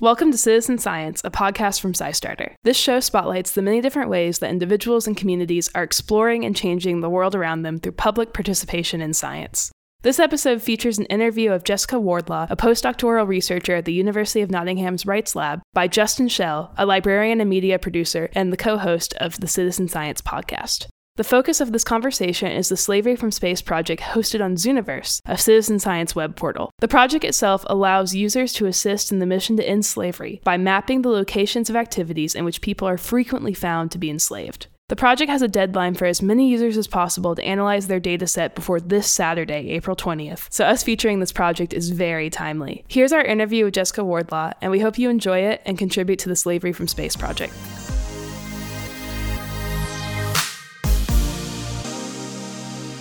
Welcome to Citizen Science, a podcast from SciStarter. This show spotlights the many different ways that individuals and communities are exploring and changing the world around them through public participation in science. This episode features an interview of Jessica Wardlaw, a postdoctoral researcher at the University of Nottingham's Rights Lab, by Justin Schell, a librarian and media producer and the co host of the Citizen Science podcast. The focus of this conversation is the Slavery from Space project hosted on Zooniverse, a citizen science web portal. The project itself allows users to assist in the mission to end slavery by mapping the locations of activities in which people are frequently found to be enslaved. The project has a deadline for as many users as possible to analyze their dataset before this Saturday, April 20th, so us featuring this project is very timely. Here's our interview with Jessica Wardlaw, and we hope you enjoy it and contribute to the Slavery from Space project.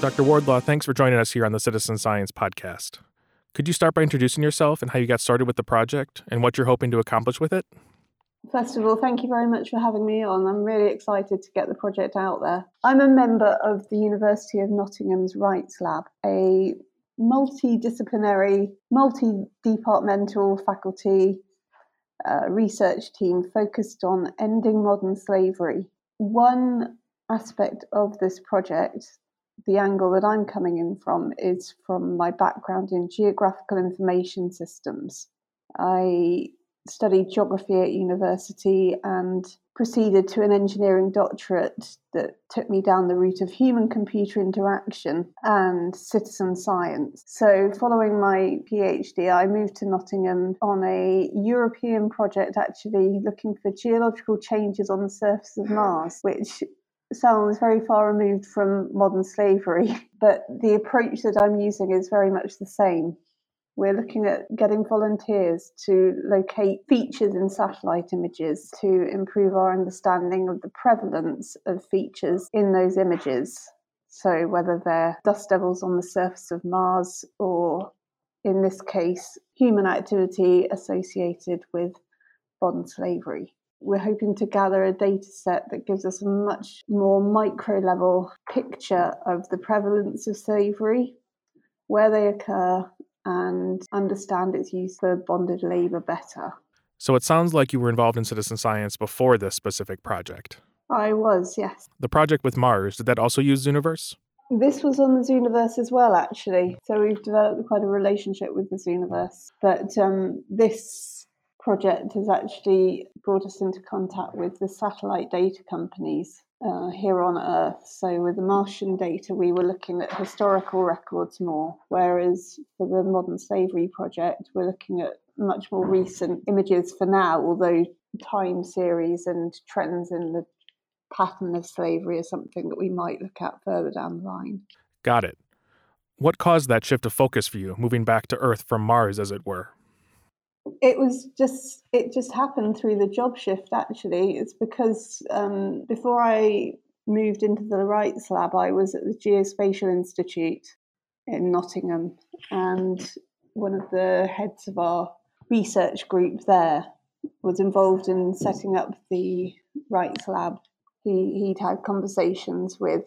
Dr. Wardlaw, thanks for joining us here on the Citizen Science Podcast. Could you start by introducing yourself and how you got started with the project and what you're hoping to accomplish with it? First of all, thank you very much for having me on. I'm really excited to get the project out there. I'm a member of the University of Nottingham's Rights Lab, a multidisciplinary, multi departmental faculty uh, research team focused on ending modern slavery. One aspect of this project the angle that I'm coming in from is from my background in geographical information systems. I studied geography at university and proceeded to an engineering doctorate that took me down the route of human computer interaction and citizen science. So, following my PhD, I moved to Nottingham on a European project actually looking for geological changes on the surface of Mars, which sounds very far removed from modern slavery, but the approach that I'm using is very much the same. We're looking at getting volunteers to locate features in satellite images to improve our understanding of the prevalence of features in those images. So, whether they're dust devils on the surface of Mars or, in this case, human activity associated with modern slavery we're hoping to gather a data set that gives us a much more micro level picture of the prevalence of slavery, where they occur, and understand its use for bonded labour better. So it sounds like you were involved in citizen science before this specific project. I was, yes. The project with Mars, did that also use Zooniverse? This was on the Zooniverse as well, actually. So we've developed quite a relationship with the Zooniverse. But um, this project has actually brought us into contact with the satellite data companies uh, here on Earth. So, with the Martian data, we were looking at historical records more, whereas for the Modern Slavery Project, we're looking at much more recent images for now, although time series and trends in the pattern of slavery is something that we might look at further down the line. Got it. What caused that shift of focus for you, moving back to Earth from Mars, as it were? It was just it just happened through the job shift actually. It's because um, before i moved into the rights lab i was at the geospatial institute in nottingham and one of the heads of our research group there was involved in setting up the rights lab. He, he'd had conversations with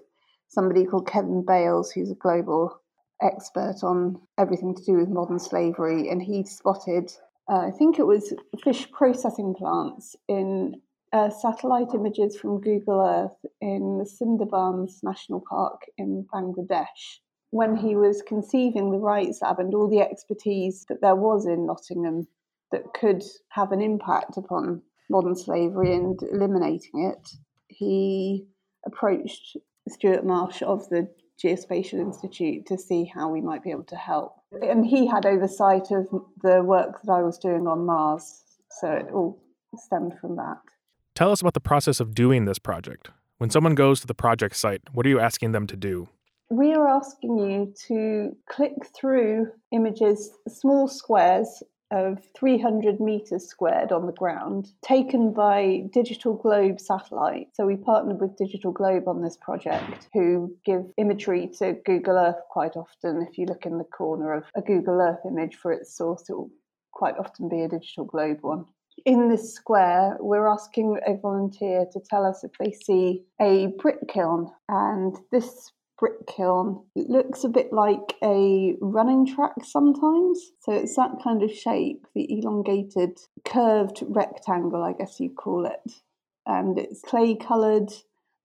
somebody called kevin bales who's a global expert on everything to do with modern slavery and he spotted uh, I think it was fish processing plants in uh, satellite images from Google Earth in the Sundarbans National Park in Bangladesh. When he was conceiving the Rights Lab and all the expertise that there was in Nottingham that could have an impact upon modern slavery and eliminating it, he approached Stuart Marsh of the Geospatial Institute to see how we might be able to help. And he had oversight of the work that I was doing on Mars, so it all stemmed from that. Tell us about the process of doing this project. When someone goes to the project site, what are you asking them to do? We are asking you to click through images, small squares of 300 meters squared on the ground, taken by Digital Globe satellite. So we partnered with Digital Globe on this project, who give imagery to Google Earth quite often. If you look in the corner of a Google Earth image for its source, it will quite often be a Digital Globe one. In this square, we're asking a volunteer to tell us if they see a brick kiln, and this brick kiln. It looks a bit like a running track sometimes. So it's that kind of shape, the elongated, curved rectangle, I guess you'd call it. And it's clay coloured.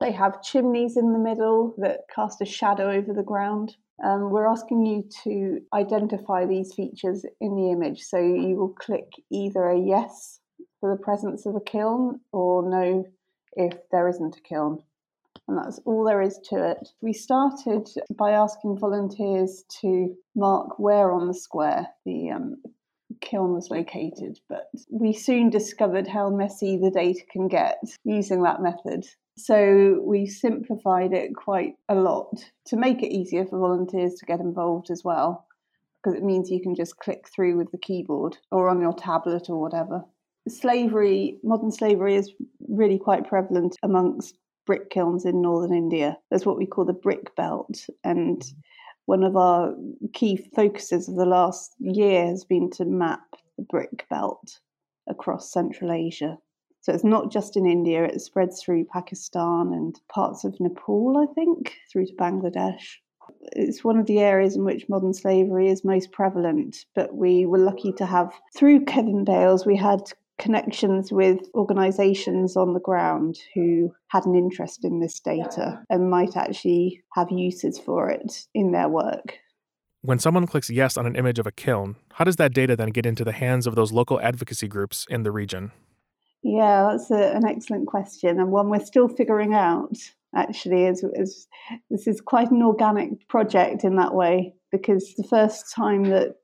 They have chimneys in the middle that cast a shadow over the ground. Um, we're asking you to identify these features in the image. So you will click either a yes for the presence of a kiln or no if there isn't a kiln. And that's all there is to it. We started by asking volunteers to mark where on the square the um, kiln was located, but we soon discovered how messy the data can get using that method. So we simplified it quite a lot to make it easier for volunteers to get involved as well, because it means you can just click through with the keyboard or on your tablet or whatever. Slavery, modern slavery, is really quite prevalent amongst brick kilns in northern India. There's what we call the brick belt, and mm-hmm. one of our key focuses of the last year has been to map the brick belt across Central Asia. So it's not just in India, it spreads through Pakistan and parts of Nepal, I think, through to Bangladesh. It's one of the areas in which modern slavery is most prevalent, but we were lucky to have, through Kevin Bales, we had connections with organisations on the ground who had an interest in this data and might actually have uses for it in their work. When someone clicks yes on an image of a kiln, how does that data then get into the hands of those local advocacy groups in the region? Yeah, that's a, an excellent question and one we're still figuring out. Actually, is, is this is quite an organic project in that way because the first time that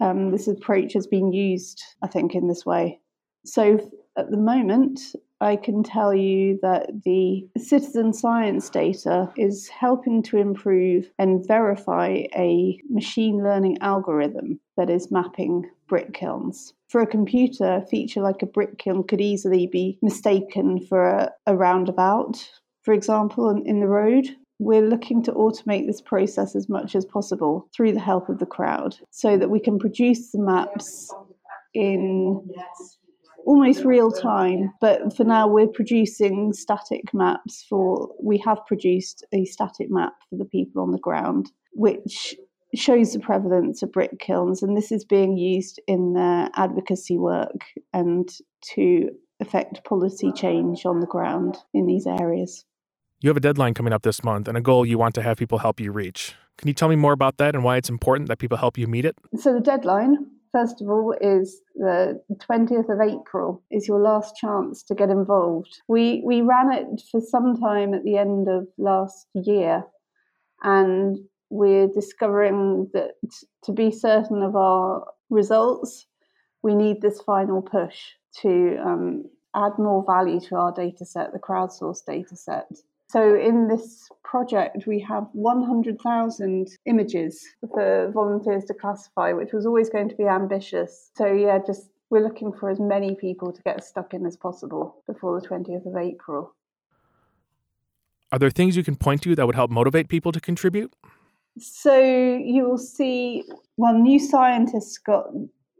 um, this approach has been used, I think, in this way. So at the moment, I can tell you that the citizen science data is helping to improve and verify a machine learning algorithm that is mapping brick kilns. For a computer, a feature like a brick kiln could easily be mistaken for a, a roundabout, for example, in, in the road. We're looking to automate this process as much as possible through the help of the crowd so that we can produce the maps in almost real time. But for now, we're producing static maps for, we have produced a static map for the people on the ground, which shows the prevalence of brick kilns. And this is being used in their advocacy work and to affect policy change on the ground in these areas. You have a deadline coming up this month and a goal you want to have people help you reach. Can you tell me more about that and why it's important that people help you meet it? So, the deadline First of all, is the 20th of April is your last chance to get involved. We we ran it for some time at the end of last year, and we're discovering that to be certain of our results, we need this final push to um, add more value to our data set, the crowdsourced data set. So in this project, we have 100,000 images for volunteers to classify, which was always going to be ambitious. So yeah, just we're looking for as many people to get stuck in as possible before the 20th of April. Are there things you can point to that would help motivate people to contribute? So you will see, well, new scientists got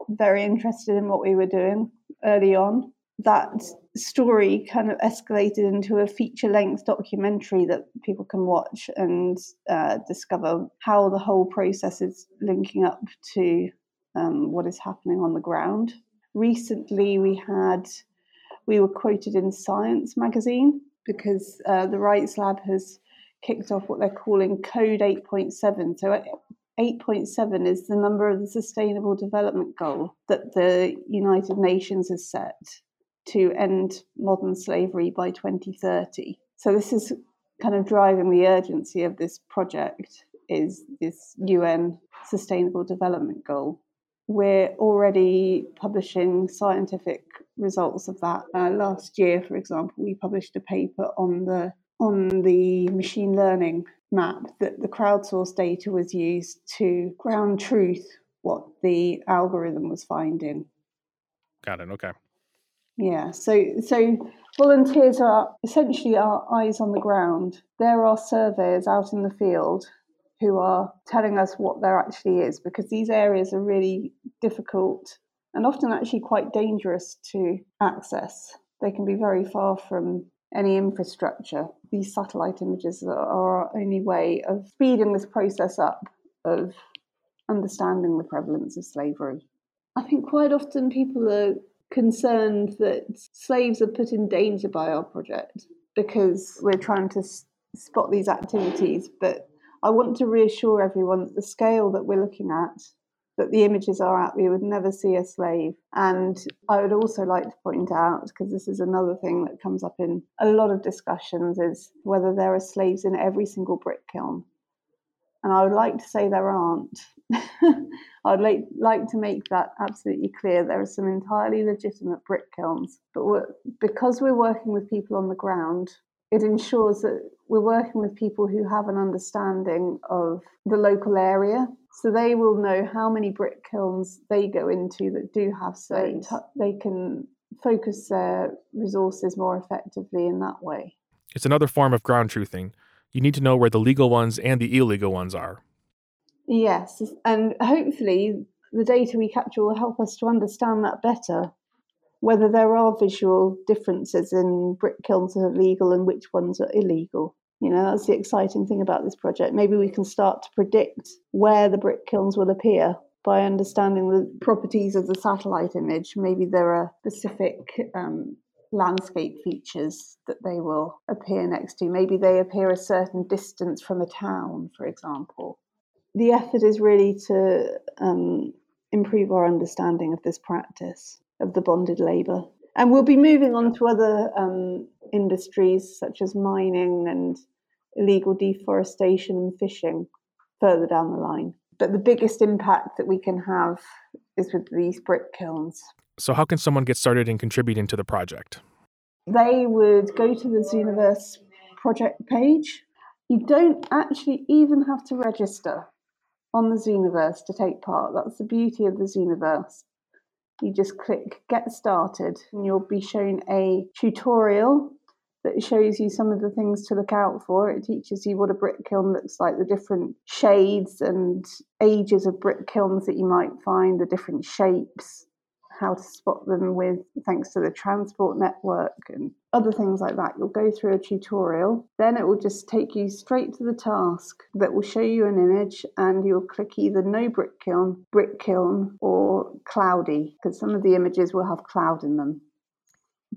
very interested in what we were doing early on that story kind of escalated into a feature length documentary that people can watch and uh, discover how the whole process is linking up to um, what is happening on the ground. Recently, we had we were quoted in Science magazine because uh, the Rights Lab has kicked off what they're calling Code 8.7. So 8.7 is the number of the Sustainable Development Goal that the United Nations has set to end modern slavery by 2030. So this is kind of driving the urgency of this project is this UN sustainable development goal. We're already publishing scientific results of that. Uh, last year, for example, we published a paper on the on the machine learning map that the crowdsourced data was used to ground truth what the algorithm was finding. Got it. Okay. Yeah, so so volunteers are essentially our eyes on the ground. There are surveyors out in the field who are telling us what there actually is because these areas are really difficult and often actually quite dangerous to access. They can be very far from any infrastructure. These satellite images are our only way of speeding this process up of understanding the prevalence of slavery. I think quite often people are concerned that slaves are put in danger by our project because we're trying to spot these activities, but I want to reassure everyone that the scale that we're looking at, that the images are at, we would never see a slave. And I would also like to point out, because this is another thing that comes up in a lot of discussions, is whether there are slaves in every single brick kiln. And I would like to say there aren't. I'd like, like to make that absolutely clear. There are some entirely legitimate brick kilns, but we're, because we're working with people on the ground, it ensures that we're working with people who have an understanding of the local area. So they will know how many brick kilns they go into that do have slaves. They can focus their resources more effectively in that way. It's another form of ground truthing. You need to know where the legal ones and the illegal ones are. Yes, and hopefully the data we capture will help us to understand that better whether there are visual differences in brick kilns that are legal and which ones are illegal. You know, that's the exciting thing about this project. Maybe we can start to predict where the brick kilns will appear by understanding the properties of the satellite image. Maybe there are specific um, landscape features that they will appear next to. Maybe they appear a certain distance from a town, for example. The effort is really to um, improve our understanding of this practice of the bonded labour. And we'll be moving on to other um, industries such as mining and illegal deforestation and fishing further down the line. But the biggest impact that we can have is with these brick kilns. So, how can someone get started in contributing to the project? They would go to the Zooniverse project page. You don't actually even have to register on the Zooniverse to take part. That's the beauty of the Zooniverse you just click get started and you'll be shown a tutorial that shows you some of the things to look out for. It teaches you what a brick kiln looks like, the different shades and ages of brick kilns that you might find, the different shapes, how to spot them with thanks to the transport network and other things like that. You'll go through a tutorial, then it will just take you straight to the task that will show you an image, and you'll click either no brick kiln, brick kiln, or cloudy, because some of the images will have cloud in them.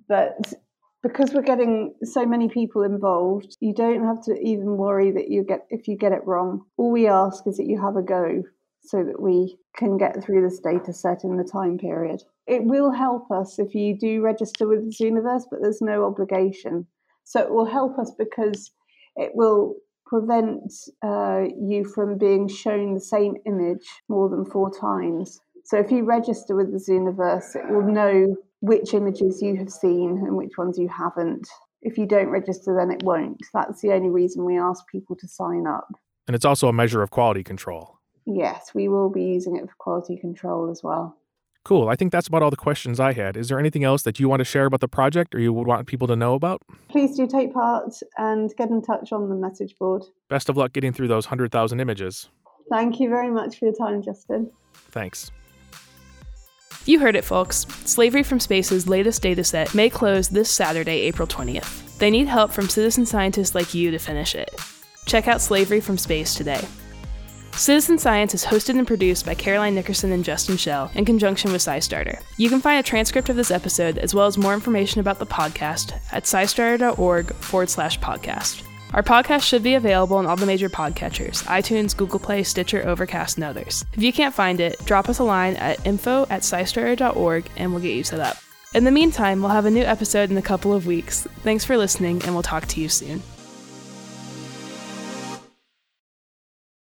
But because we're getting so many people involved, you don't have to even worry that you get if you get it wrong. All we ask is that you have a go so that we can get through this data set in the time period. It will help us if you do register with Zooniverse, but there's no obligation. So it will help us because it will prevent uh, you from being shown the same image more than four times. So if you register with the Zooniverse, it will know which images you have seen and which ones you haven't. If you don't register, then it won't. That's the only reason we ask people to sign up. And it's also a measure of quality control. Yes, we will be using it for quality control as well. Cool. I think that's about all the questions I had. Is there anything else that you want to share about the project or you would want people to know about? Please do take part and get in touch on the message board. Best of luck getting through those 100,000 images. Thank you very much for your time, Justin. Thanks. You heard it, folks. Slavery from Space's latest dataset may close this Saturday, April 20th. They need help from citizen scientists like you to finish it. Check out Slavery from Space today. Citizen Science is hosted and produced by Caroline Nickerson and Justin Schell in conjunction with SciStarter. You can find a transcript of this episode as well as more information about the podcast at scistarter.org forward slash podcast. Our podcast should be available on all the major podcatchers iTunes, Google Play, Stitcher, Overcast, and others. If you can't find it, drop us a line at info at scistarter.org and we'll get you set up. In the meantime, we'll have a new episode in a couple of weeks. Thanks for listening, and we'll talk to you soon.